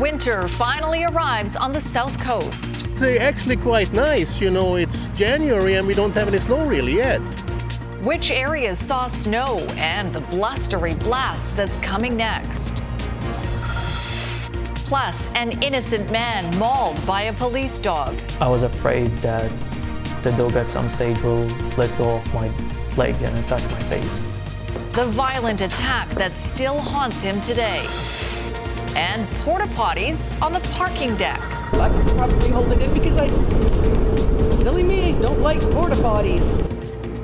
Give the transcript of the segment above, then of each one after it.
Winter finally arrives on the south coast. It's uh, actually quite nice. You know, it's January and we don't have any snow really yet. Which areas saw snow and the blustery blast that's coming next? Plus, an innocent man mauled by a police dog. I was afraid that the dog at some stage will let go of my leg and attack my face. The violent attack that still haunts him today. And porta potties on the parking deck. I'm probably holding it because I, silly me, don't like porta potties.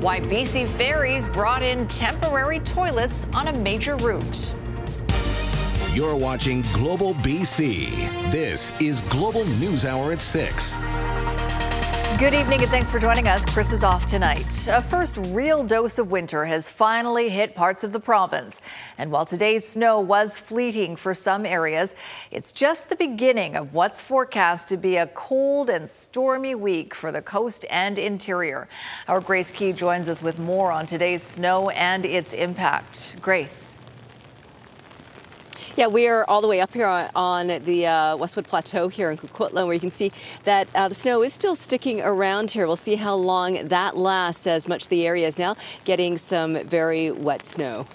Why BC Ferries brought in temporary toilets on a major route. You're watching Global BC. This is Global News Hour at 6. Good evening and thanks for joining us. Chris is off tonight. A first real dose of winter has finally hit parts of the province. And while today's snow was fleeting for some areas, it's just the beginning of what's forecast to be a cold and stormy week for the coast and interior. Our Grace Ke joins us with more on today's snow and its impact. Grace. Yeah, we are all the way up here on, on the uh, Westwood Plateau here in Coquitlam, where you can see that uh, the snow is still sticking around here. We'll see how long that lasts, as much the area is now getting some very wet snow.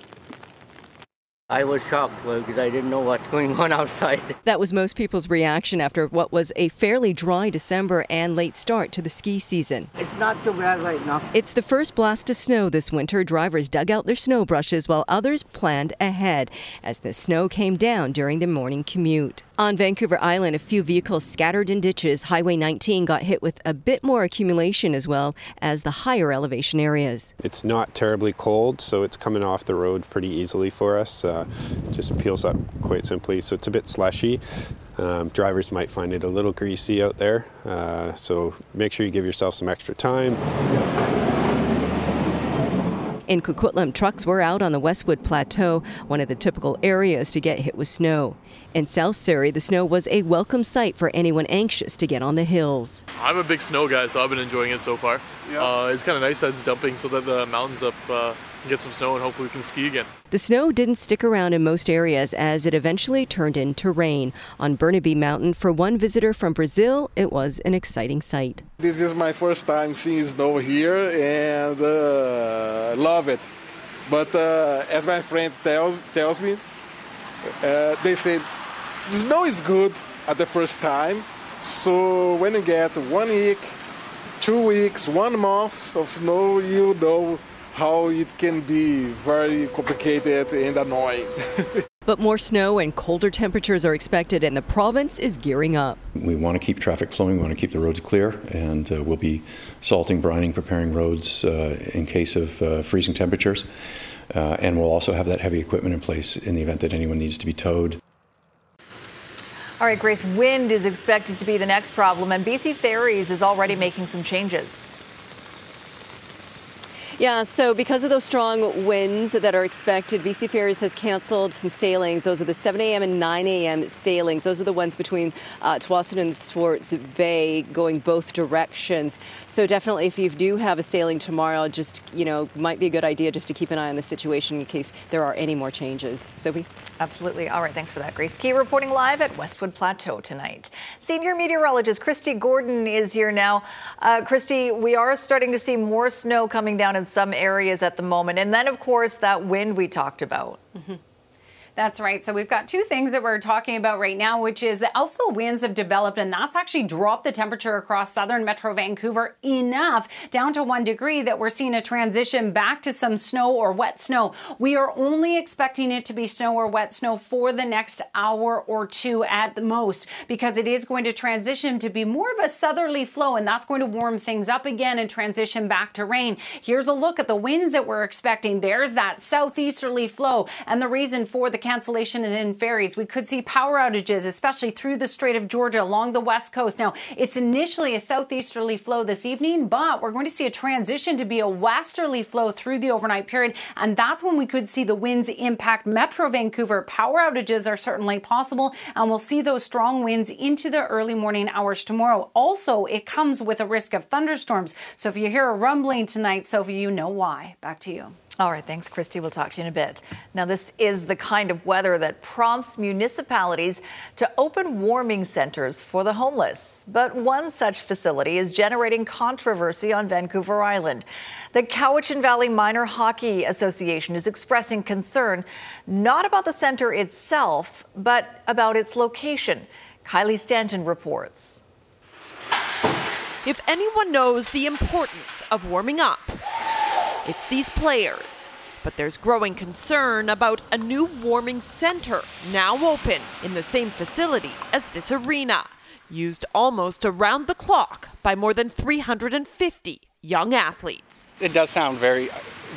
I was shocked because I didn't know what's going on outside. That was most people's reaction after what was a fairly dry December and late start to the ski season. It's not too bad right now. It's the first blast of snow this winter. Drivers dug out their snow brushes while others planned ahead as the snow came down during the morning commute. On Vancouver Island, a few vehicles scattered in ditches. Highway 19 got hit with a bit more accumulation as well as the higher elevation areas. It's not terribly cold, so it's coming off the road pretty easily for us. Uh, just peels up quite simply, so it's a bit slushy. Um, drivers might find it a little greasy out there, uh, so make sure you give yourself some extra time. In Coquitlam, trucks were out on the Westwood Plateau, one of the typical areas to get hit with snow. In South Surrey, the snow was a welcome sight for anyone anxious to get on the hills. I'm a big snow guy, so I've been enjoying it so far. Yeah. Uh, it's kind of nice that it's dumping so that the mountains up uh, can get some snow and hopefully we can ski again. The snow didn't stick around in most areas as it eventually turned into rain. On Burnaby Mountain, for one visitor from Brazil, it was an exciting sight. This is my first time seeing snow here and uh, love it. But uh, as my friend tells, tells me, uh, they say the snow is good at the first time. So when you get one week, two weeks, one month of snow, you know how it can be very complicated and annoying. But more snow and colder temperatures are expected, and the province is gearing up. We want to keep traffic flowing, we want to keep the roads clear, and uh, we'll be salting, brining, preparing roads uh, in case of uh, freezing temperatures. Uh, and we'll also have that heavy equipment in place in the event that anyone needs to be towed. All right, Grace, wind is expected to be the next problem, and BC Ferries is already making some changes. Yeah, so because of those strong winds that are expected, BC Ferries has canceled some sailings. Those are the 7 a.m. and 9 a.m. sailings. Those are the ones between uh, and Swartz Bay going both directions. So definitely if you do have a sailing tomorrow, just, you know, might be a good idea just to keep an eye on the situation in case there are any more changes. Sophie? Absolutely. All right, thanks for that. Grace Ke, reporting live at Westwood Plateau tonight. Senior meteorologist Kristi Gordon is here now. Uh, Kristi, we are starting to see more snow coming down in some areas at the moment. And then, of course, that wind we talked about. Mm-hmm. That's right. So we've got two things that we're talking about right now, which is the outflow winds have developed, and that's actually dropped the temperature across southern Metro Vancouver enough down to one degree that we're seeing a transition back to some snow or wet snow. We are only expecting it to be snow or wet snow for the next hour or two at the most, because it is going to transition to be more of a southerly flow, and that's going to warm things up again and transition back to rain. Here's a look at the winds that we're expecting. There's that southeasterly flow, and the reason for the cancellation and in ferries. We could see power outages, especially through the Strait of Georgia along the west coast. Now, it's initially a southeasterly flow this evening, but we're going to see a transition to be a westerly flow through the overnight period, and that's when we could see the winds impact Metro Vancouver. Power outages are certainly possible, and we'll see those strong winds into the early morning hours tomorrow. Also, it comes with a risk of thunderstorms. So if you hear a rumbling tonight, Sophie, you know why. Back to you. All right, thanks, Kristi. We'll talk to you in a bit. Now, this is the kind of weather that prompts municipalities to open warming centers for the homeless. But one such facility is generating controversy on Vancouver Island. The Cowichan Valley Minor Hockey Association is expressing concern not about the center itself, but about its location. Kylie Stanton reports. If anyone knows the importance of warming up, it's these players. But there's growing concern about a new warming center now open in the same facility as this arena, used almost around the clock by more than 350 young athletes. It does sound very,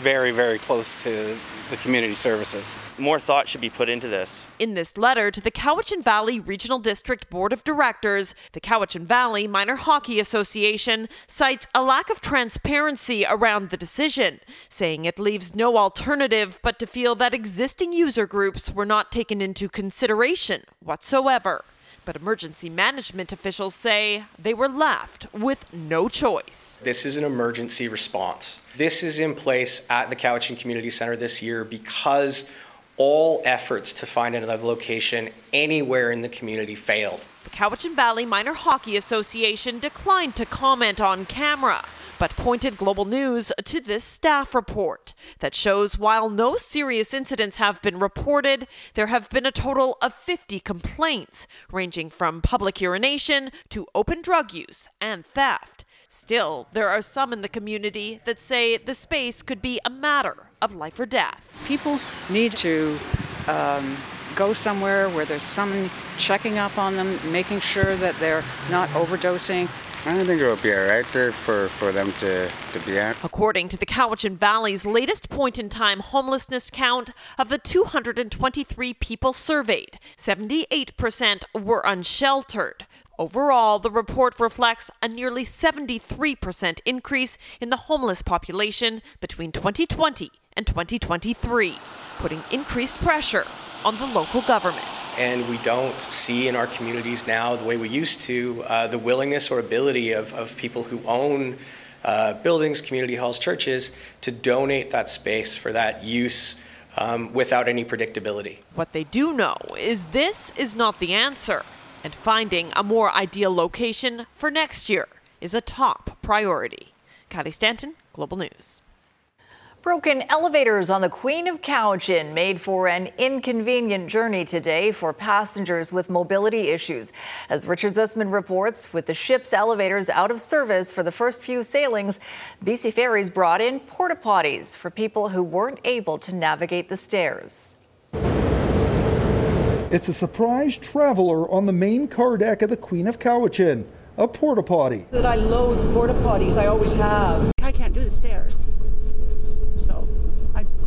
very, very close to the community services. More thought should be put into this. In this letter to the Cowichan Valley Regional District Board of Directors, the Cowichan Valley Minor Hockey Association cites a lack of transparency around the decision, saying it leaves no alternative but to feel that existing user groups were not taken into consideration whatsoever. But emergency management officials say they were left with no choice. This is an emergency response. This is in place at the Cowichan Community Center this year because all efforts to find another location anywhere in the community failed. The Cowichan Valley Minor Hockey Association declined to comment on camera, but pointed Global News to this staff report that shows while no serious incidents have been reported, there have been a total of 50 complaints, ranging from public urination to open drug use and theft. Still, there are some in the community that say the space could be a matter of life or death. People need to um, go somewhere where there's someone checking up on them, making sure that they're not overdosing. I don't think it will be all right there for, for them to, to be at. According to the Cowichan Valley's latest point in time homelessness count, of the 223 people surveyed, 78% were unsheltered. Overall, the report reflects a nearly 73% increase in the homeless population between 2020 and 2023, putting increased pressure on the local government. And we don't see in our communities now, the way we used to, uh, the willingness or ability of, of people who own uh, buildings, community halls, churches to donate that space for that use um, without any predictability. What they do know is this is not the answer, and finding a more ideal location for next year is a top priority. Kylie Stanton, Global News. Broken elevators on the Queen of Cowichan made for an inconvenient journey today for passengers with mobility issues. As Richard Zussman reports, with the ship's elevators out of service for the first few sailings, BC Ferries brought in porta potties for people who weren't able to navigate the stairs. It's a surprise traveler on the main car deck of the Queen of Cowichan, a porta potty. That I loathe porta potties, I always have. I can't do the stairs.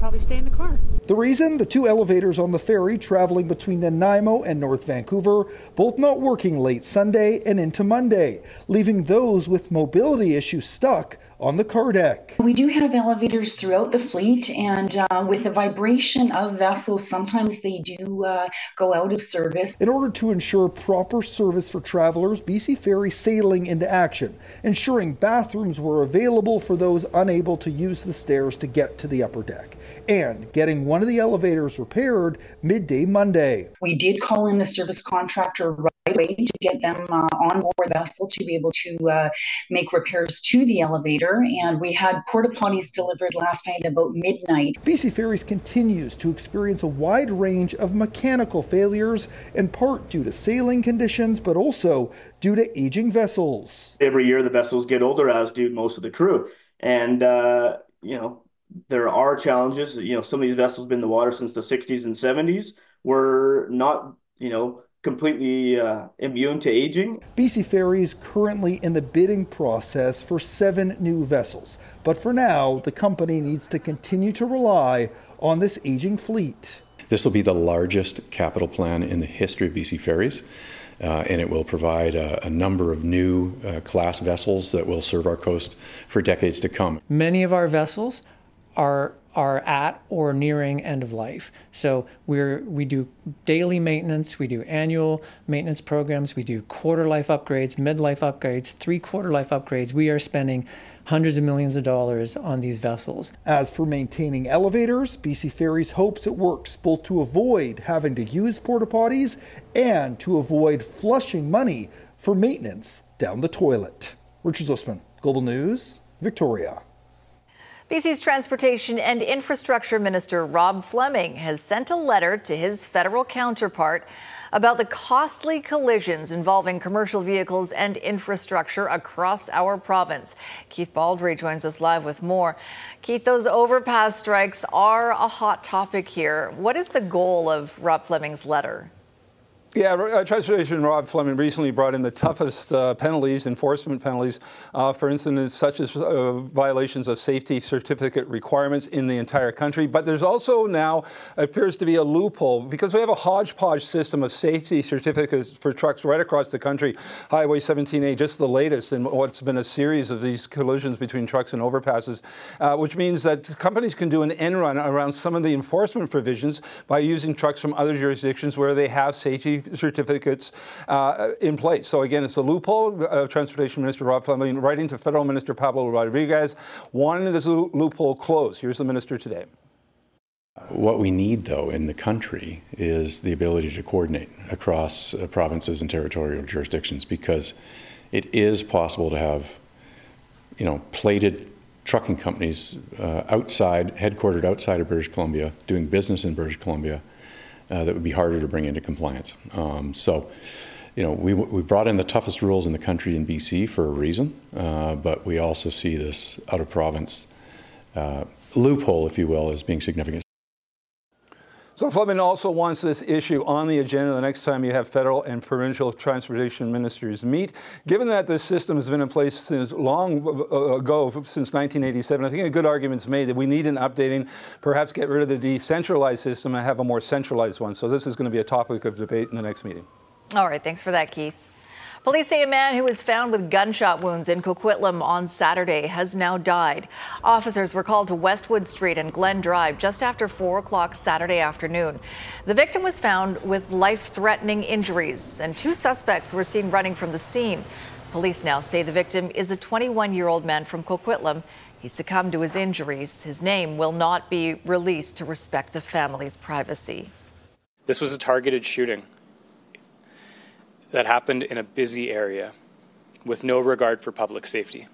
So I'd probably stay in the car. The reason the two elevators on the ferry traveling between Nanaimo and North Vancouver both not working late Sunday and into Monday, leaving those with mobility issues stuck on the car deck. We do have elevators throughout the fleet, and uh, with the vibration of vessels, sometimes they do uh, go out of service. In order to ensure proper service for travelers, BC Ferry sailing into action, ensuring bathrooms were available for those unable to use the stairs to get to the upper deck, and getting one of the elevators repaired midday Monday. We did call in the service contractor right away to get them uh, on board the vessel to be able to uh, make repairs to the elevator and we had porta potties delivered last night about midnight. BC Ferries continues to experience a wide range of mechanical failures, in part due to sailing conditions, but also due to aging vessels. Every year, the vessels get older, as do most of the crew, and uh, you know there are challenges. You know, some of these vessels have been in the water since the 60s and 70s. We're not, you know, completely uh, immune to aging. BC Ferries is currently in the bidding process for seven new vessels, but for now, the company needs to continue to rely on this aging fleet. This will be the largest capital plan in the history of BC Ferries. Uh, and it will provide a, a number of new uh, class vessels that will serve our coast for decades to come. Many of our vessels are are at or nearing end of life. So we're we do daily maintenance, we do annual maintenance programs, we do quarter life upgrades, mid life upgrades, three quarter life upgrades. We are spending hundreds of millions of dollars on these vessels. As for maintaining elevators, BC Ferries hopes it works both to avoid having to use porta potties and to avoid flushing money for maintenance down the toilet. Richard Zussman, Global News, Victoria. BC's Transportation and Infrastructure Minister Rob Fleming has sent a letter to his federal counterpart about the costly collisions involving commercial vehicles and infrastructure across our province. Keith Baldrey joins us live with more. Keith, those overpass strikes are a hot topic here. What is the goal of Rob Fleming's letter? Yeah, uh, Transportation Rob Fleming recently brought in the toughest uh, penalties, enforcement penalties, uh, for instance, such as uh, violations of safety certificate requirements in the entire country. But there's also now appears to be a loophole because we have a hodgepodge system of safety certificates for trucks right across the country. Highway 17A, just the latest in what's been a series of these collisions between trucks and overpasses, uh, which means that companies can do an end run around some of the enforcement provisions by using trucks from other jurisdictions where they have safety certificates uh, in place. So again, it's a loophole. Uh, Transportation Minister Rob Fleming writing to Federal Minister Pablo Rodriguez, wanting this loophole closed. Here's the minister today. What we need, though, in the country is the ability to coordinate across uh, provinces and territorial jurisdictions because it is possible to have, you know, plated trucking companies uh, outside, headquartered outside of British Columbia, doing business in British Columbia, uh, that would be harder to bring into compliance. Um, so, you know, we, we brought in the toughest rules in the country in BC for a reason, uh, but we also see this out of province uh, loophole, if you will, as being significant. So Fleming also wants this issue on the agenda the next time you have federal and provincial transportation ministers meet. Given that this system has been in place since long ago, since 1987, I think a good argument is made that we need an updating, perhaps get rid of the decentralized system and have a more centralized one. So this is going to be a topic of debate in the next meeting. All right, thanks for that, Keith. Police say a man who was found with gunshot wounds in Coquitlam on Saturday has now died. Officers were called to Westwood Street and Glen Drive just after 4 o'clock Saturday afternoon. The victim was found with life threatening injuries, and two suspects were seen running from the scene. Police now say the victim is a 21 year old man from Coquitlam. He succumbed to his injuries. His name will not be released to respect the family's privacy. This was a targeted shooting that happened in a busy area with no regard for public safety.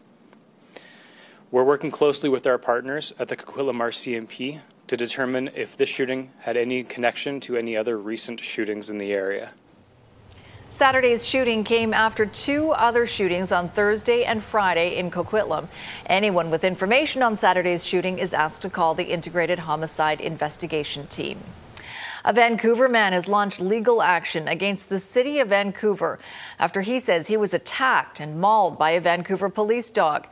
We're working closely with our partners at the Coquitlam RCMP to determine if this shooting had any connection to any other recent shootings in the area. Saturday's shooting came after two other shootings on Thursday and Friday in Coquitlam. Anyone with information on Saturday's shooting is asked to call the Integrated Homicide Investigation Team. A Vancouver man has launched legal action against the city of Vancouver after he says he was attacked and mauled by a Vancouver police dog.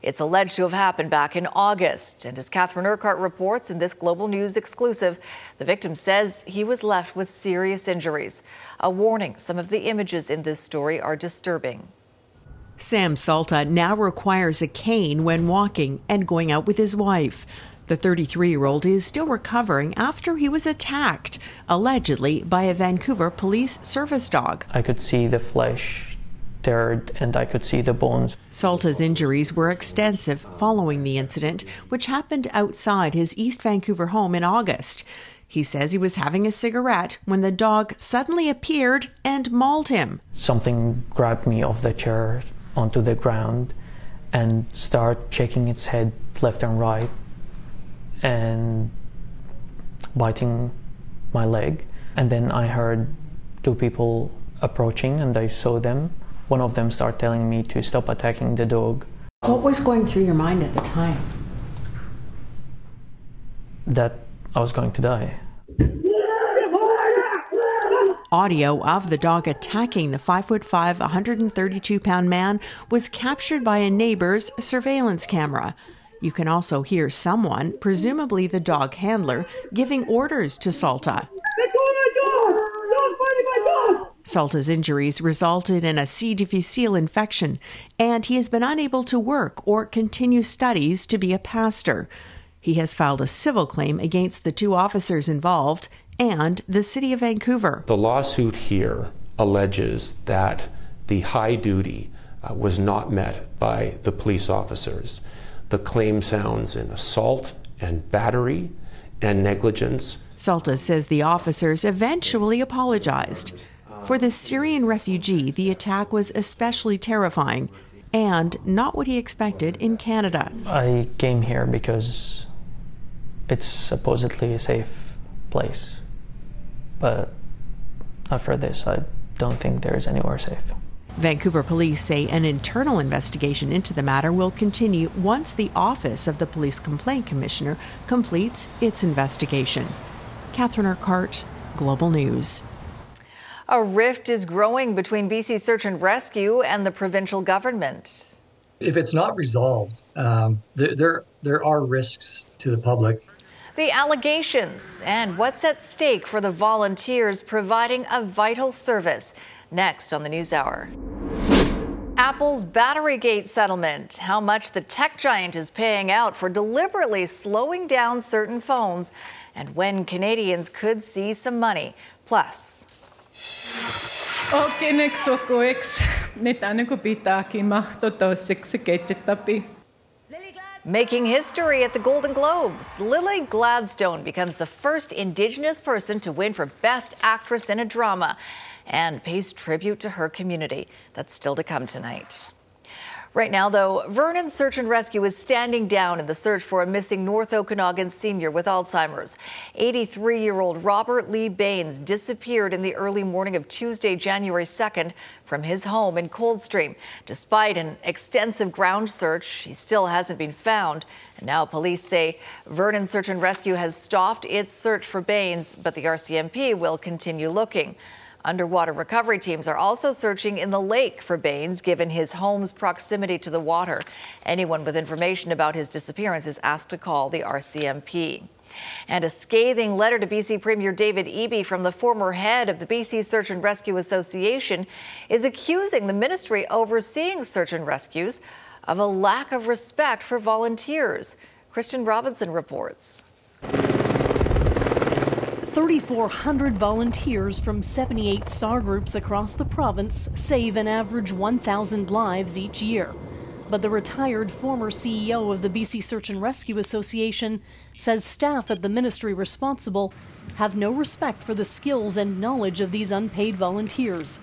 It's alleged to have happened back in August. And as Catherine Urquhart reports in this Global News exclusive, the victim says he was left with serious injuries. A warning some of the images in this story are disturbing. Sam Salta now requires a cane when walking and going out with his wife. The 33 year old is still recovering after he was attacked, allegedly by a Vancouver police service dog. I could see the flesh teared and I could see the bones. Salta's injuries were extensive following the incident, which happened outside his East Vancouver home in August. He says he was having a cigarette when the dog suddenly appeared and mauled him. Something grabbed me off the chair onto the ground and started shaking its head left and right and biting my leg. And then I heard two people approaching and I saw them. One of them started telling me to stop attacking the dog. What was going through your mind at the time? That I was going to die. Audio of the dog attacking the 5'5, 132 pound man was captured by a neighbor's surveillance camera. You can also hear someone, presumably the dog handler, giving orders to Salta. Salta's injuries resulted in a C. difficile infection, and he has been unable to work or continue studies to be a pastor. He has filed a civil claim against the two officers involved and the City of Vancouver. The lawsuit here alleges that the high duty uh, was not met by the police officers. The claim sounds in assault and battery and negligence. Salta says the officers eventually apologized. For the Syrian refugee, the attack was especially terrifying and not what he expected in Canada. I came here because it's supposedly a safe place. But after this, I don't think there is anywhere safe. Vancouver police say an internal investigation into the matter will continue once the Office of the Police Complaint Commissioner completes its investigation. Catherine Urquhart, Global News. A rift is growing between BC Search and Rescue and the provincial government. If it's not resolved, um, there, there, there are risks to the public. The allegations and what's at stake for the volunteers providing a vital service. Next on the News Hour. Apple's Batterygate settlement, how much the tech giant is paying out for deliberately slowing down certain phones, and when Canadians could see some money. Plus, Making history at the Golden Globes, Lily Gladstone becomes the first Indigenous person to win for Best Actress in a Drama and pays tribute to her community. That's still to come tonight. Right now, though, Vernon Search and Rescue is standing down in the search for a missing North Okanagan senior with Alzheimer's. 83 year old Robert Lee Baines disappeared in the early morning of Tuesday, January 2nd, from his home in Coldstream. Despite an extensive ground search, he still hasn't been found. And now police say Vernon Search and Rescue has stopped its search for Baines, but the RCMP will continue looking. Underwater recovery teams are also searching in the lake for Baines, given his home's proximity to the water. Anyone with information about his disappearance is asked to call the RCMP. And a scathing letter to BC Premier David Eby from the former head of the BC Search and Rescue Association is accusing the ministry overseeing search and rescues of a lack of respect for volunteers. Kristen Robinson reports. 3,400 volunteers from 78 SAR groups across the province save an average 1,000 lives each year. But the retired former CEO of the BC Search and Rescue Association says staff at the ministry responsible have no respect for the skills and knowledge of these unpaid volunteers.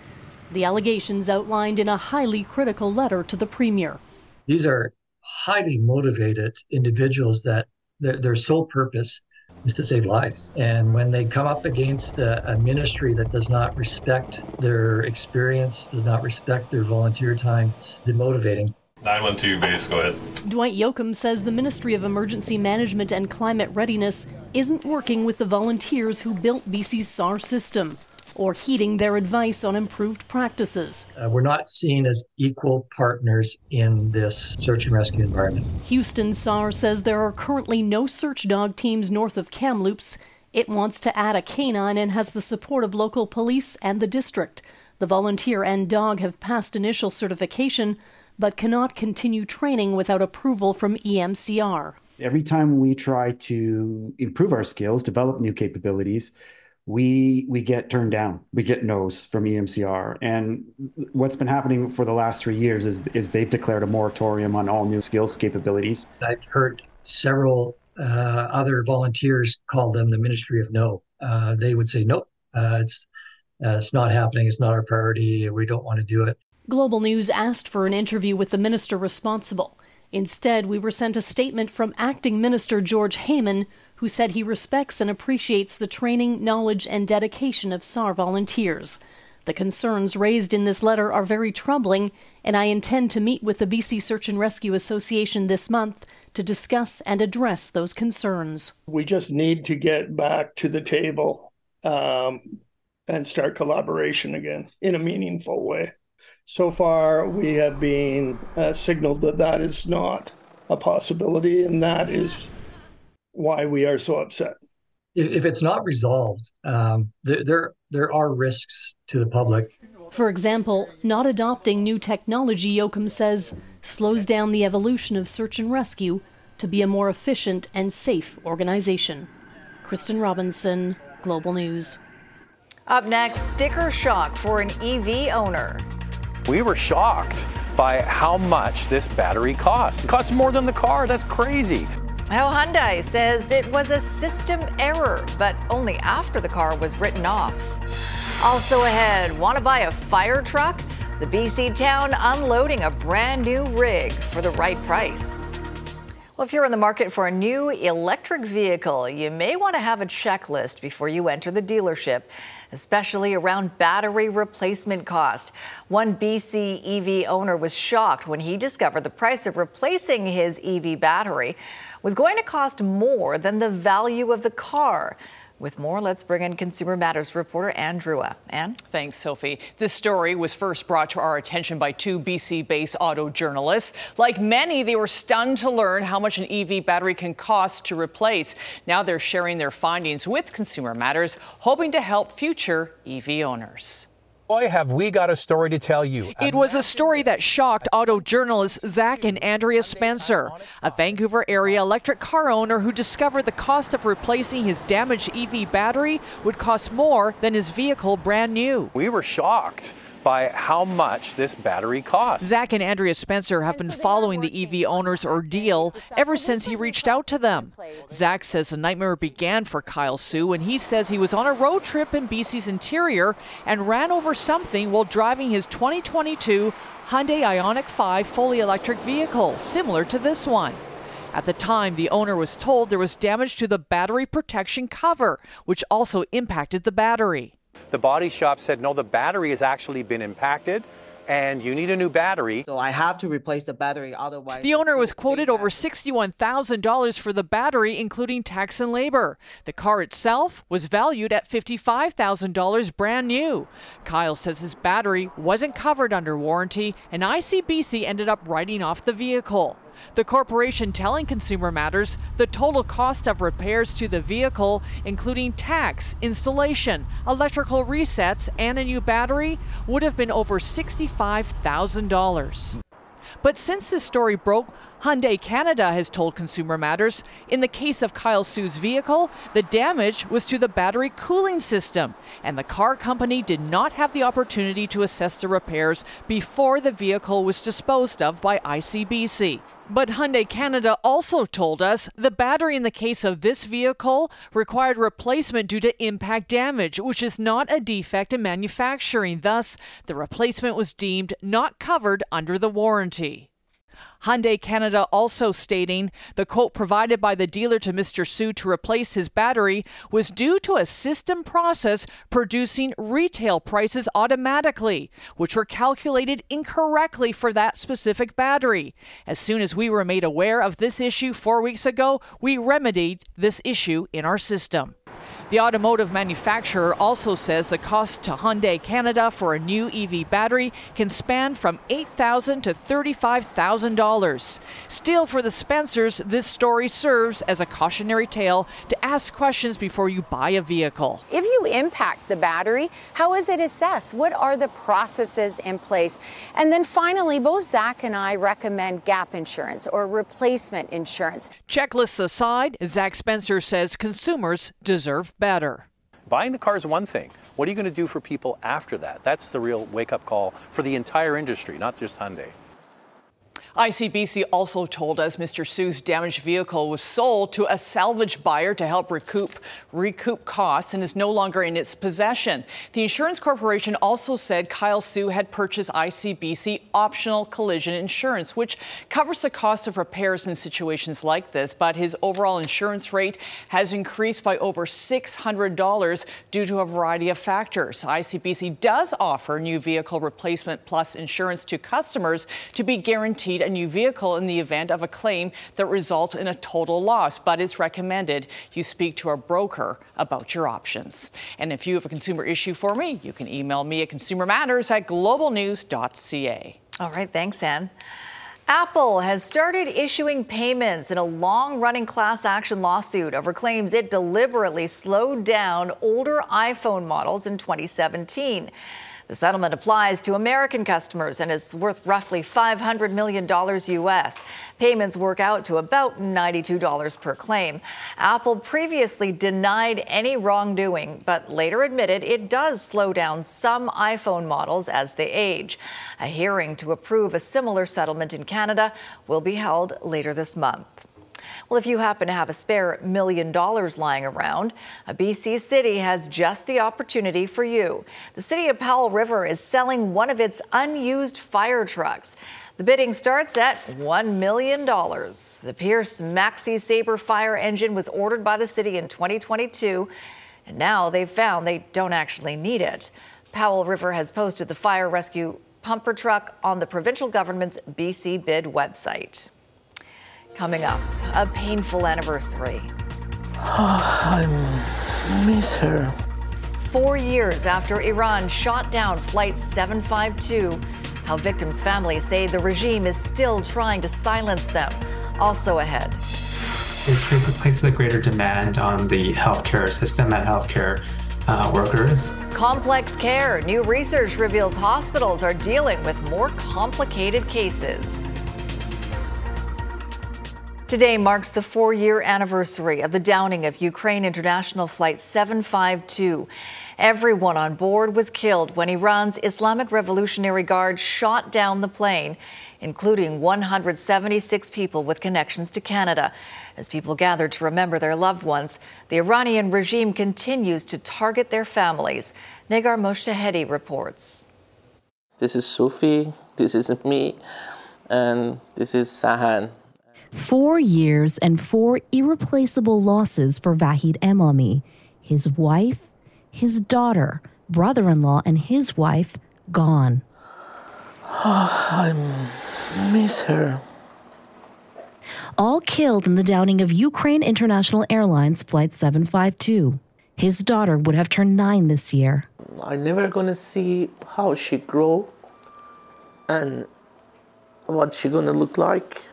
The allegations outlined in a highly critical letter to the Premier. These are highly motivated individuals that their, their sole purpose is to save lives. And when they come up against a, a, ministry that does not respect their experience, does not respect their volunteer time, it's demotivating. 912 base, go ahead. Dwight Yochim says the Ministry of Emergency Management and Climate Readiness isn't working with the volunteers who built BC's SAR system or heeding their advice on improved practices. Uh, we're not seen as equal partners in this search and rescue environment. Houston SAR says there are currently no search dog teams north of Kamloops. It wants to add a canine and has the support of local police and the district. The volunteer and dog have passed initial certification, but cannot continue training without approval from EMCR. Every time we try to improve our skills, develop new capabilities, we we get turned down. We get no's from EMCR. And what's been happening for the last three years is is they've declared a moratorium on all new skills capabilities. I've heard several uh, other volunteers call them the Ministry of No. Uh, they would say, nope, uh, it's uh, it's not happening. It's not our priority. We don't want to do it. Global News asked for an interview with the minister responsible. Instead, we were sent a statement from Acting Minister George Heyman, who said he respects and appreciates the training, knowledge, and dedication of SAR volunteers. The concerns raised in this letter are very troubling, and I intend to meet with the BC Search and Rescue Association this month to discuss and address those concerns. We just need to get back to the table um, and start collaboration again in a meaningful way. So far, we have been uh, signaled that that is not a possibility, and that is why we are so upset. If, if it's not resolved, um, there, there there are risks to the public. For example, not adopting new technology, Yochim says, slows down the evolution of search and rescue to be a more efficient and safe organization. Kristen Robinson, Global News. Up next, sticker shock for an EV owner. We were shocked by how much this battery costs. It costs more than the car. That's crazy. How Hyundai says it was a system error, but only after the car was written off. Also ahead, want to buy a fire truck? The BC town unloading a brand new rig for the right price. Well, if you're in the market for a new electric vehicle, you may want to have a checklist before you enter the dealership, especially around battery replacement cost. One BC EV owner was shocked when he discovered the price of replacing his EV battery was going to cost more than the value of the car. With more, let's bring in Consumer Matters reporter Anne Drewa. Anne? Thanks, Sophie. This story was first brought to our attention by two BC based auto journalists. Like many, they were stunned to learn how much an EV battery can cost to replace. Now they're sharing their findings with Consumer Matters, hoping to help future EV owners. Boy, have we got a story to tell you. It was a story that shocked auto journalists Zach and Andrea Spencer, a Vancouver area electric car owner who discovered the cost of replacing his damaged EV battery would cost more than his vehicle brand new. We were shocked by how much this battery costs. Zach and Andrea Spencer have been following the EV owner's ordeal ever since he reached out to them. Zach says the nightmare began for Kyle Sue when he says he was on a road trip in BC's interior and ran over something while driving his 2022 Hyundai Ioniq 5 fully electric vehicle, similar to this one. At the time, the owner was told there was damage to the battery protection cover, which also impacted the battery. The body shop said, no, the battery has actually been impacted and you need a new battery. So I have to replace the battery, otherwise. The owner was quoted over $61,000 for the battery, including tax and labor. The car itself was valued at $55,000 brand new. Kyle says his battery wasn't covered under warranty, and ICBC ended up writing off the vehicle. The corporation telling Consumer Matters the total cost of repairs to the vehicle, including tax, installation, electrical resets, and a new battery, would have been over $65,000. But since this story broke, Hyundai Canada has told Consumer Matters in the case of Kyle Sue's vehicle, the damage was to the battery cooling system, and the car company did not have the opportunity to assess the repairs before the vehicle was disposed of by ICBC. But Hyundai Canada also told us the battery in the case of this vehicle required replacement due to impact damage, which is not a defect in manufacturing. Thus, the replacement was deemed not covered under the warranty. Hyundai Canada also stating the quote provided by the dealer to Mr. Sue to replace his battery was due to a system process producing retail prices automatically, which were calculated incorrectly for that specific battery. As soon as we were made aware of this issue four weeks ago, we remedied this issue in our system. The automotive manufacturer also says the cost to Hyundai Canada for a new EV battery can span from 8,000 to $35,000. Still, for the Spencers, this story serves as a cautionary tale to ask questions before you buy a vehicle. If you impact the battery, how is it assessed? What are the processes in place? And then finally, both Zach and I recommend gap insurance or replacement insurance. Checklists aside, Zach Spencer says consumers deserve better. Buying the car is one thing. What are you going to do for people after that? That's the real wake up call for the entire industry, not just Hyundai. ICBC also told us Mr. Sue's damaged vehicle was sold to a salvage buyer to help recoup recoup costs and is no longer in its possession. The insurance corporation also said Kyle Sue had purchased ICBC optional collision insurance, which covers the cost of repairs in situations like this, but his overall insurance rate has increased by over $600 due to a variety of factors. ICBC does offer new vehicle replacement plus insurance to customers to be guaranteed a new vehicle in the event of a claim that results in a total loss, but it's recommended you speak to a broker about your options. And if you have a consumer issue for me, you can email me at consumermatters at globalnews.ca. All right, thanks, Anne. Apple has started issuing payments in a long running class action lawsuit over claims it deliberately slowed down older iPhone models in 2017. The settlement applies to American customers and is worth roughly $500 million US. Payments work out to about $92 per claim. Apple previously denied any wrongdoing, but later admitted it does slow down some iPhone models as they age. A hearing to approve a similar settlement in Canada will be held later this month. Well, if you happen to have a spare million dollars lying around, a BC city has just the opportunity for you. The city of Powell River is selling one of its unused fire trucks. The bidding starts at $1 million. The Pierce Maxi Sabre fire engine was ordered by the city in 2022, and now they've found they don't actually need it. Powell River has posted the fire rescue pumper truck on the provincial government's BC bid website. Coming up, a painful anniversary. Oh, I miss her. Four years after Iran shot down Flight 752, how victims' families say the regime is still trying to silence them. Also ahead. It places a greater demand on the healthcare system and healthcare uh, workers. Complex care. New research reveals hospitals are dealing with more complicated cases. Today marks the four year anniversary of the downing of Ukraine International Flight 752. Everyone on board was killed when Iran's Islamic Revolutionary Guard shot down the plane, including 176 people with connections to Canada. As people gather to remember their loved ones, the Iranian regime continues to target their families. Negar Mojtahedi reports. This is Sufi, this is me, and this is Sahan. Four years and four irreplaceable losses for Vahid Emami. His wife, his daughter, brother in law, and his wife gone. Oh, I miss her. All killed in the downing of Ukraine International Airlines Flight 752. His daughter would have turned nine this year. I'm never gonna see how she grow and what she gonna look like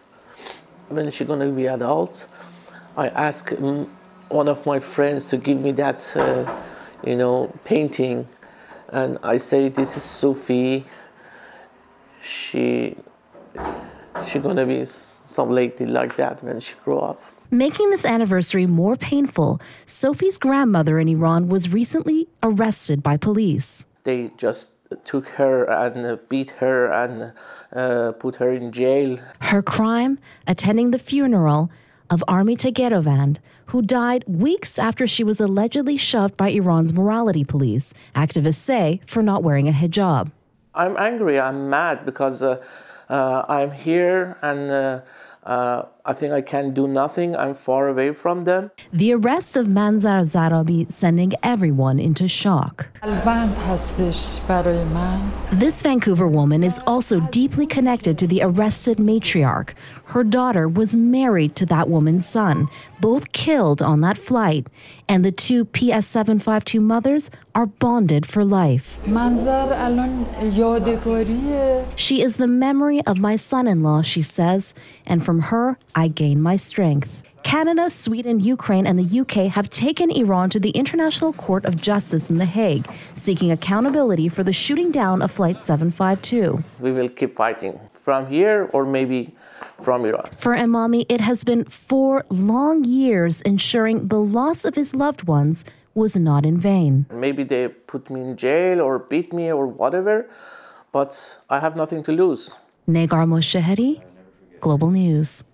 when she gonna be adult. I asked one of my friends to give me that, uh, you know, painting, and I say this is Sophie. She she gonna be some lady like that when she grow up. Making this anniversary more painful, Sophie's grandmother in Iran was recently arrested by police. They just took her and beat her and uh, put her in jail. Her crime? Attending the funeral of Armita Geravand, who died weeks after she was allegedly shoved by Iran's morality police, activists say, for not wearing a hijab. I'm angry, I'm mad because uh, uh, I'm here and uh, uh, I think I can do nothing. I'm far away from them. The arrest of Manzar Zarabi sending everyone into shock. This Vancouver woman is also deeply connected to the arrested matriarch. Her daughter was married to that woman's son, both killed on that flight, and the two PS 752 mothers are bonded for life. She is the memory of my son in law, she says, and from her, I gain my strength. Canada, Sweden, Ukraine, and the UK have taken Iran to the International Court of Justice in The Hague, seeking accountability for the shooting down of Flight 752. We will keep fighting from here or maybe from Iran. For Emami, it has been four long years ensuring the loss of his loved ones was not in vain. Maybe they put me in jail or beat me or whatever, but I have nothing to lose. Negar Mojtahedi, Global News.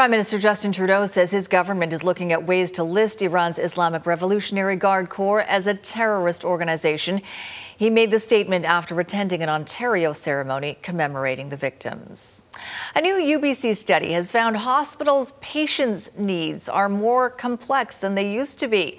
Prime Minister Justin Trudeau says his government is looking at ways to list Iran's Islamic Revolutionary Guard Corps as a terrorist organization. He made the statement after attending an Ontario ceremony commemorating the victims. A new UBC study has found hospitals' patients' needs are more complex than they used to be.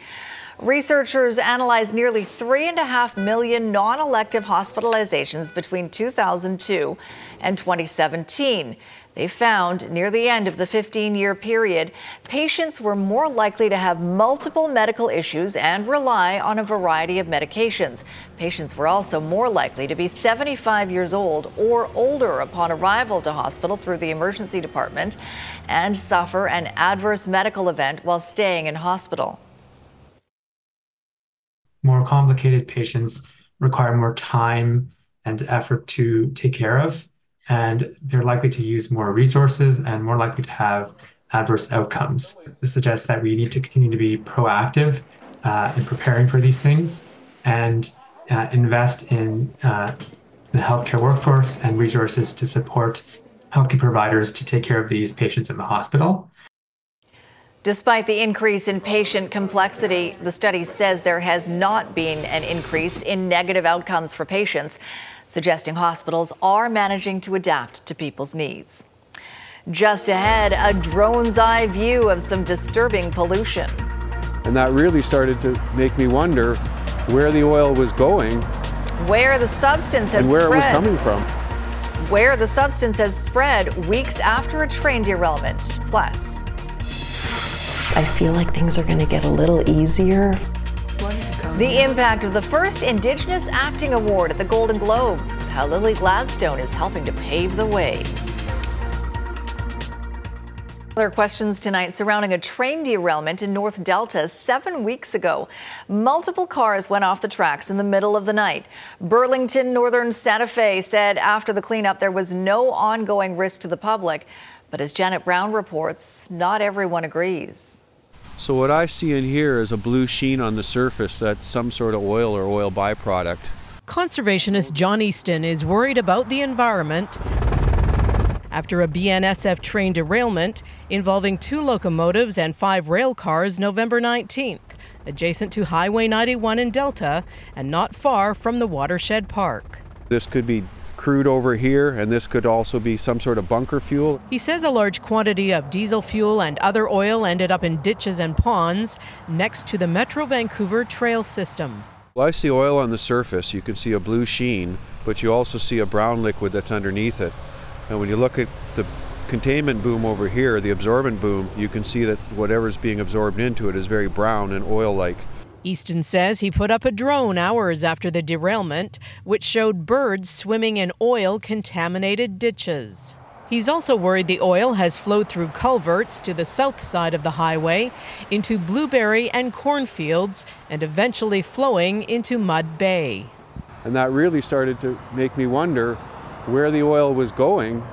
Researchers analyzed nearly 3.5 million non elective hospitalizations between 2002 and 2017. They found near the end of the 15 year period, patients were more likely to have multiple medical issues and rely on a variety of medications. Patients were also more likely to be 75 years old or older upon arrival to hospital through the emergency department and suffer an adverse medical event while staying in hospital. More complicated patients require more time and effort to take care of. And they're likely to use more resources and more likely to have adverse outcomes. This suggests that we need to continue to be proactive uh, in preparing for these things and uh, invest in uh, the healthcare workforce and resources to support healthcare providers to take care of these patients in the hospital. Despite the increase in patient complexity, the study says there has not been an increase in negative outcomes for patients, suggesting hospitals are managing to adapt to people's needs. Just ahead, a drone's eye view of some disturbing pollution. And that really started to make me wonder where the oil was going. Where the substance has and where spread. it was coming from. Where the substance has spread weeks after a train derailment. Plus, I feel like things are going to get a little easier. The impact of the first Indigenous Acting Award at the Golden Globes, how Lily Gladstone is helping to pave the way. Other questions tonight surrounding a train derailment in North Delta seven weeks ago. Multiple cars went off the tracks in the middle of the night. Burlington Northern Santa Fe said after the cleanup there was no ongoing risk to the public. But as Janet Brown reports, not everyone agrees. So, what I see in here is a blue sheen on the surface that's some sort of oil or oil byproduct. Conservationist John Easton is worried about the environment after a BNSF train derailment involving two locomotives and five rail cars November 19th, adjacent to Highway 91 in Delta and not far from the watershed park. This could be crude over here, and this could also be some sort of bunker fuel. He says a large quantity of diesel fuel and other oil ended up in ditches and ponds next to the Metro Vancouver trail system. Well, I see oil on the surface. You can see a blue sheen, but you also see a brown liquid that's underneath it. And when you look at the containment boom over here, the absorbent boom, you can see that whatever's being absorbed into it is very brown and oil like. Easton says he put up a drone hours after the derailment, which showed birds swimming in oil contaminated ditches. He's also worried the oil has flowed through culverts to the south side of the highway into blueberry and cornfields and eventually flowing into Mud Bay. And that really started to make me wonder where the oil was going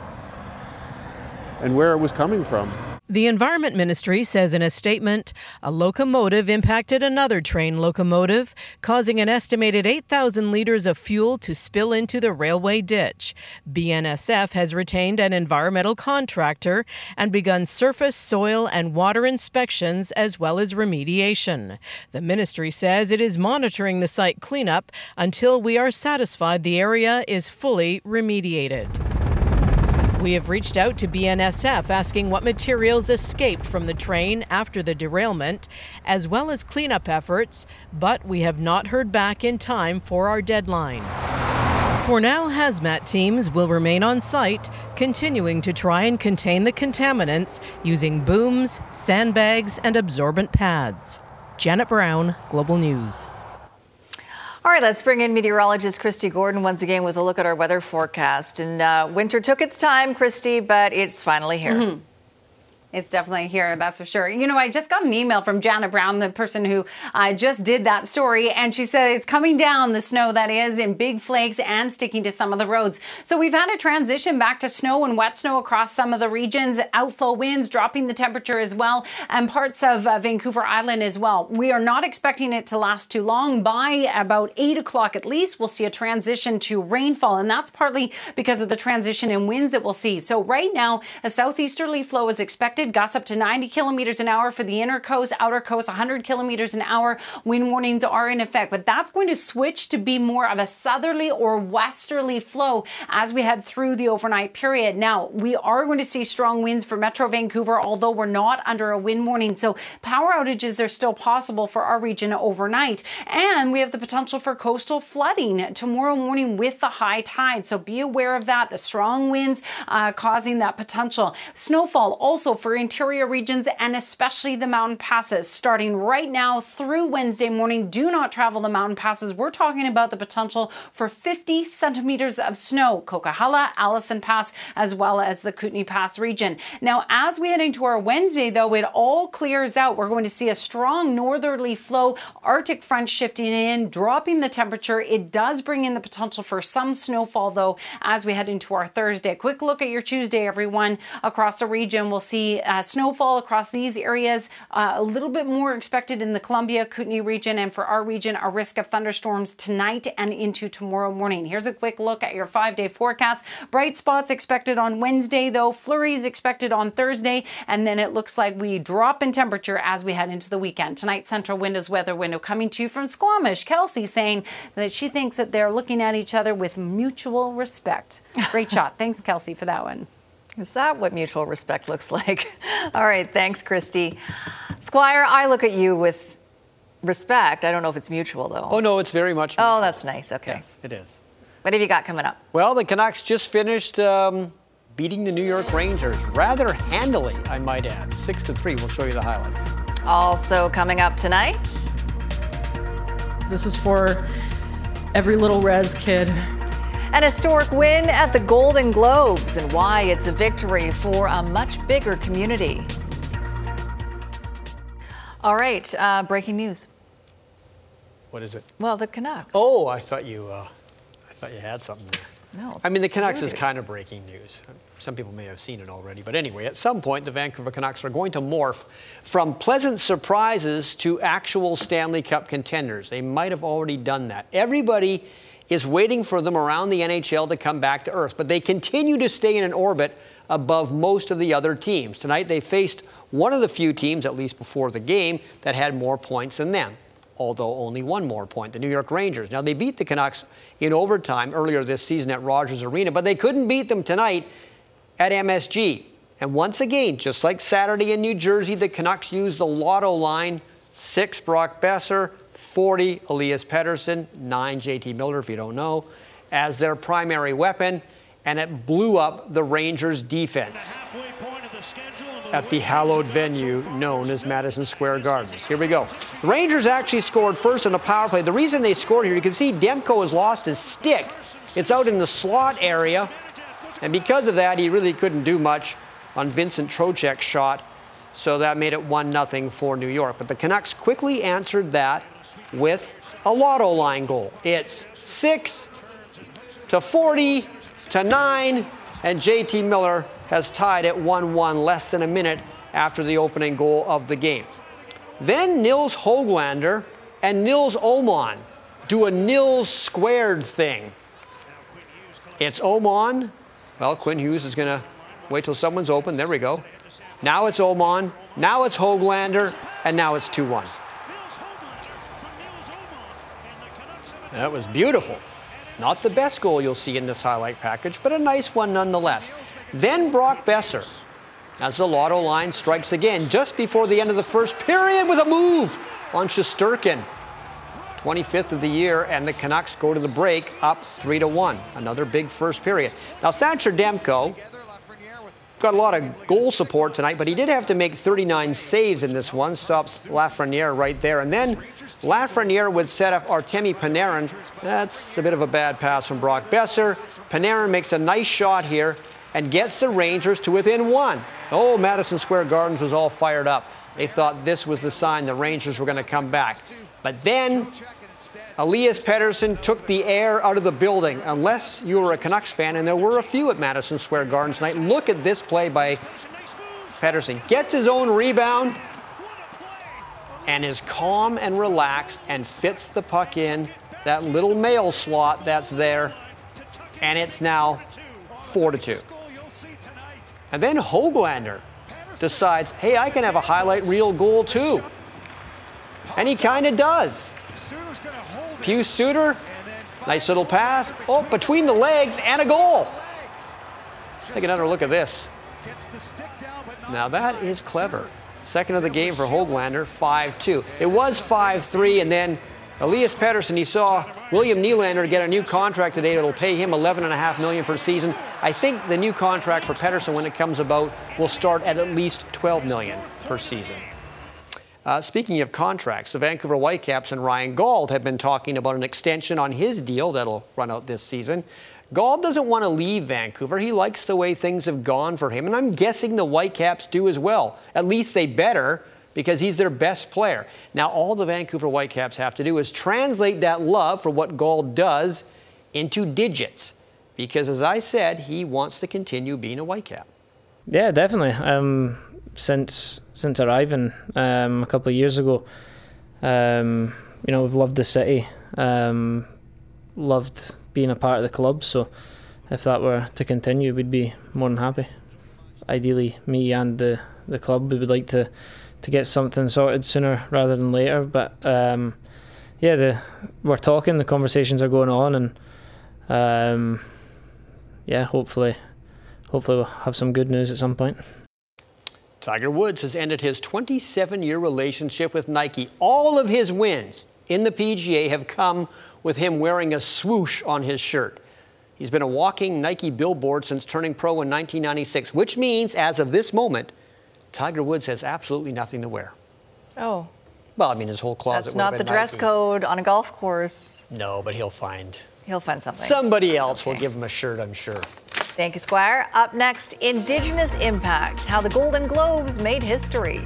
and where it was coming from. The Environment Ministry says in a statement a locomotive impacted another train locomotive, causing an estimated 8,000 liters of fuel to spill into the railway ditch. BNSF has retained an environmental contractor and begun surface, soil, and water inspections as well as remediation. The ministry says it is monitoring the site cleanup until we are satisfied the area is fully remediated. We have reached out to BNSF asking what materials escaped from the train after the derailment, as well as cleanup efforts, but we have not heard back in time for our deadline. For now, hazmat teams will remain on site, continuing to try and contain the contaminants using booms, sandbags, and absorbent pads. Janet Brown, Global News. All right, let's bring in meteorologist Kristi Gordon once again with a look at our weather forecast. And uh, winter took its time, Kristi, but it's finally here. Mm-hmm. It's definitely here, that's for sure. You know, I just got an email from Janet Brown, the person who uh, just did that story, and she said it's coming down, the snow that is, in big flakes and sticking to some of the roads. So we've had a transition back to snow and wet snow across some of the regions, outflow winds dropping the temperature as well, and parts of uh, Vancouver Island as well. We are not expecting it to last too long. By about 8 o'clock at least, we'll see a transition to rainfall, and that's partly because of the transition in winds that we'll see. So right now, a southeasterly flow is expected gusts up to 90 kilometers an hour for the inner coast, outer coast, 100 kilometers an hour. Wind warnings are in effect, but that's going to switch to be more of a southerly or westerly flow as we head through the overnight period. Now, we are going to see strong winds for Metro Vancouver, although we're not under a wind warning. So power outages are still possible for our region overnight. And we have the potential for coastal flooding tomorrow morning with the high tide. So be aware of that. The strong winds uh, causing that potential. Snowfall also for for interior regions and especially the mountain passes. Starting right now through Wednesday morning, do not travel the mountain passes. We're talking about the potential for 50 centimeters of snow, Coquihalla, Allison Pass, as well as the Kootenay Pass region. Now, as we head into our Wednesday, though, it all clears out. We're going to see a strong northerly flow, Arctic front shifting in, dropping the temperature. It does bring in the potential for some snowfall, though, as we head into our Thursday. Quick look at your Tuesday, everyone. Across the region, we'll see uh, snowfall across these areas, uh, a little bit more expected in the Columbia, Kootenay region, and for our region, a risk of thunderstorms tonight and into tomorrow morning. Here's a quick look at your five day forecast. Bright spots expected on Wednesday, though, flurries expected on Thursday, and then it looks like we drop in temperature as we head into the weekend. Tonight, Central Windows weather window coming to you from Squamish. Kelsey saying that she thinks that they're looking at each other with mutual respect. Great shot. Thanks, Kelsey, for that one. Is that what mutual respect looks like? All right, thanks, Kristi. Squire, I look at you with respect. I don't know if it's mutual, though. Oh, no, it's very much. Oh, that's nice. Okay. Yes, it is. What have you got coming up? Well, the Canucks just finished um, beating the New York Rangers rather handily, I might add. Six to three. We'll show you the highlights. Also coming up tonight. This is for every little res kid. An historic win at the Golden Globes and why it's a victory for a much bigger community. All right, uh, breaking news. What is it? Well, the Canucks. Oh, I thought you, uh, I thought you had something there. No. I mean, the Canucks is kind of breaking news. Some people may have seen it already, but anyway, at some point, the Vancouver Canucks are going to morph from pleasant surprises to actual Stanley Cup contenders. They might have already done that. Everybody is waiting for them around the NHL to come back to earth, but they continue to stay in an orbit above most of the other teams. Tonight, they faced one of the few teams, at least before the game, that had more points than them although only one more point, the New York Rangers. Now, they beat the Canucks in overtime earlier this season at Rogers Arena, but they couldn't beat them tonight at MSG. And once again, just like Saturday in New Jersey, the Canucks used the lotto line six Brock Boeser, 40 Elias Pettersson, nine JT Miller, if you don't know, as their primary weapon, and it blew up the Rangers' defense at the hallowed venue known as Madison Square Gardens. Here we go. The Rangers actually scored first in the power play. The reason they scored here, you can see Demko has lost his stick. It's out in the slot area, and because of that, he really couldn't do much on Vincent Trocheck's shot, so that made it 1 0 for New York. But the Canucks quickly answered that with a lotto line goal. It's 6 to 40 to 9, and JT Miller has tied at 1 1 less than a minute after the opening goal of the game. Then Nils Hoglander and Nils Aman do a Nils squared thing. It's Aman. Well, Quinn Hughes is going to wait till someone's open. There we go. Now it's Aman. Now it's Hoglander. And now it's 2 1. That was beautiful. Not the best goal you'll see in this highlight package, but a nice one nonetheless. Then Brock Boeser, as the lotto line strikes again just before the end of the first period with a move on Shesterkin. 25th of the year, and the Canucks go to the break up 3 to 1. Another big first period. Now, Thatcher Demko got a lot of goal support tonight, but he did have to make 39 saves in this one. Stops Lafreniere right there. And then Lafreniere would set up Artemi Panarin. That's a bit of a bad pass from Brock Boeser. Panarin makes a nice shot here and gets the Rangers to within one. Oh, Madison Square Gardens was all fired up. They thought this was the sign the Rangers were going to come back. But then Elias Pettersson took the air out of the building. Unless you were a Canucks fan, and there were a few at Madison Square Gardens tonight. Look at this play by Pettersson. Gets his own rebound and is calm and relaxed and fits the puck in that little mail slot that's there. And it's now 4 to 2. And then Hoglander decides, hey, I can have a highlight reel goal too. And he kind of does. Pius Suter, nice little pass. Oh, between the legs and a goal. Take another look at this. Now that is clever. Second of the game for Hoglander, 5 2. It was 5 3, and then Elias Pettersson, he saw William Nylander get a new contract today that'll pay him 11.5 million per season. I think the new contract for Pettersson, when it comes about, will start at at least 12 million per season. Uh, speaking of contracts, the Vancouver Whitecaps and Ryan Gauld have been talking about an extension on his deal that'll run out this season. Gauld doesn't want to leave Vancouver. He likes the way things have gone for him, and I'm guessing the Whitecaps do as well. At least they better because he's their best player. Now, all the Vancouver Whitecaps have to do is translate that love for what Gauld does into digits. Because, as I said, he wants to continue being a Whitecap. Yeah, definitely. Um, since since arriving um, a couple of years ago, um, you know, we've loved the city, um, loved being a part of the club. So, if that were to continue, we'd be more than happy. Ideally, me and the the club, we would like to to get something sorted sooner rather than later. But um, yeah, the we're talking, the conversations are going on, and um, yeah, hopefully, hopefully we'll have some good news at some point. Tiger Woods has ended his 27 year relationship with Nike. All of his wins in the PGA have come with him wearing a swoosh on his shirt. He's been a walking Nike billboard since turning pro in 1996, which means, as of this moment, Tiger Woods has absolutely nothing to wear. Oh. Well, I mean, his whole closet. That's not the dress Nike. code on a golf course. No, but he'll find. He'll find something. Somebody else okay. will give him a shirt, I'm sure. Thank you, Squire. Up next, Indigenous Impact How the Golden Globes Made History.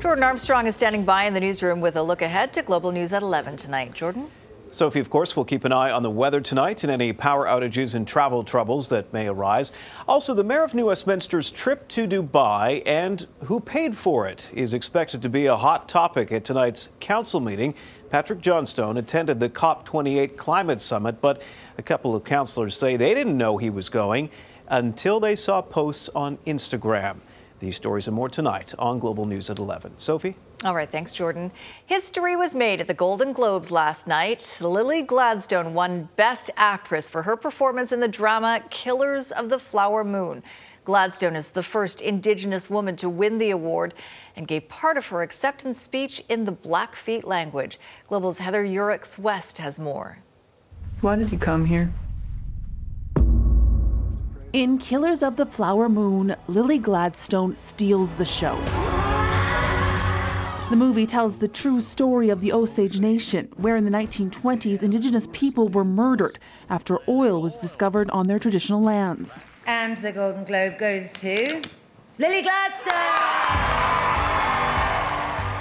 Jordan Armstrong is standing by in the newsroom with a look ahead to Global News at 11 tonight. Jordan? Sophie, of course, will keep an eye on the weather tonight and any power outages and travel troubles that may arise. Also, the mayor of New Westminster's trip to Dubai and who paid for it is expected to be a hot topic at tonight's council meeting. Patrick Johnstone attended the COP28 climate summit, but a couple of councillors say they didn't know he was going until they saw posts on Instagram. These stories and more tonight on Global News at 11. Sophie? All right, thanks, Jordan. History was made at the Golden Globes last night. Lily Gladstone won Best Actress for her performance in the drama Killers of the Flower Moon. Gladstone is the first Indigenous woman to win the award and gave part of her acceptance speech in the Blackfeet language. Global's Heather Yourex-West has more. Why did you come here? In Killers of the Flower Moon, Lily Gladstone steals the show. The movie tells the true story of the Osage Nation, where in the 1920s Indigenous people were murdered after oil was discovered on their traditional lands. And the Golden Globe goes to Lily Gladstone!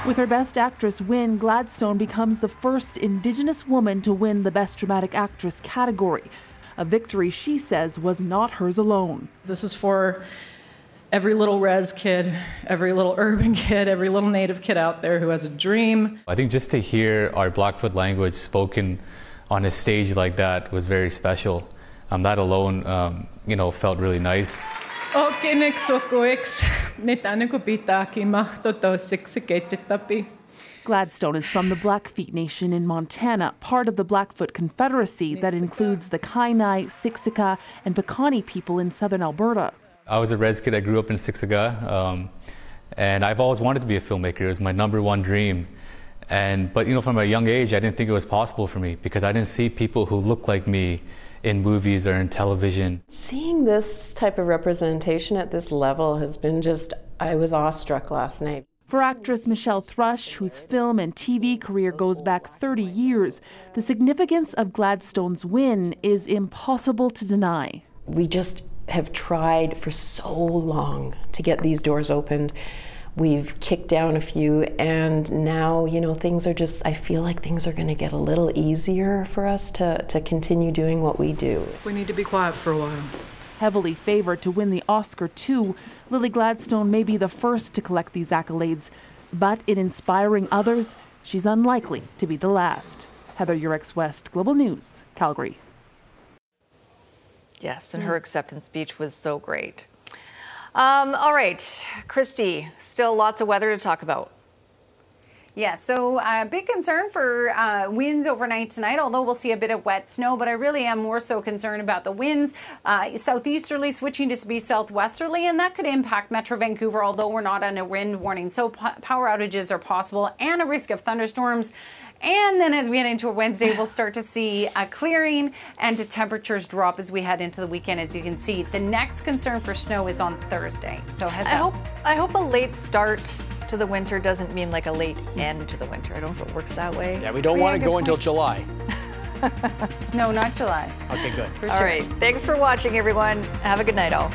With her Best Actress win, Gladstone becomes the first Indigenous woman to win the Best Dramatic Actress category. A victory she says was not hers alone. This is for every little res kid, every little urban kid, every little native kid out there who has a dream. I think just to hear our Blackfoot language spoken on a stage like that was very special. Um, that alone, um, you know, felt really nice. Gladstone is from the Blackfeet Nation in Montana, part of the Blackfoot Confederacy that includes the Kainai, Siksika, and Piikani people in southern Alberta. I was a Reds kid. I grew up in Siksika, um, and I've always wanted to be a filmmaker. It was my number one dream. And but you know, from a young age, I didn't think it was possible for me because I didn't see people who looked like me in movies or in television. Seeing this type of representation at this level has been just, I was awestruck last night. For actress Michelle Thrush, whose film and TV career goes back 30 years, the significance of Gladstone's win is impossible to deny. We just have tried for so long to get these doors opened. We've kicked down a few, and now, you know, things are just, I feel like things are going to get a little easier for us to, to continue doing what we do. We need to be quiet for a while. Heavily favored to win the Oscar, too, Lily Gladstone may be the first to collect these accolades, but in inspiring others, she's unlikely to be the last. Heather Yourex-West, Global News, Calgary. Yes, and her acceptance speech was so great. Um, all right, Kristi, still lots of weather to talk about. Yeah, so uh, big concern for uh, winds overnight tonight, although we'll see a bit of wet snow, but I really am more so concerned about the winds. Uh, southeasterly switching to be southwesterly, and that could impact Metro Vancouver, although we're not on a wind warning. So p- power outages are possible and a risk of thunderstorms. And then as we head into a Wednesday, we'll start to see a clearing and the temperatures drop as we head into the weekend. As you can see, the next concern for snow is on Thursday. So heads I up. hope I hope a late start to the winter doesn't mean like a late end to the winter. I don't know if it works that way. Yeah, we don't Yeah, want to go point. until July. No, not July. Okay, good. For All sure. right. Thanks for watching, everyone. Have a good night, all.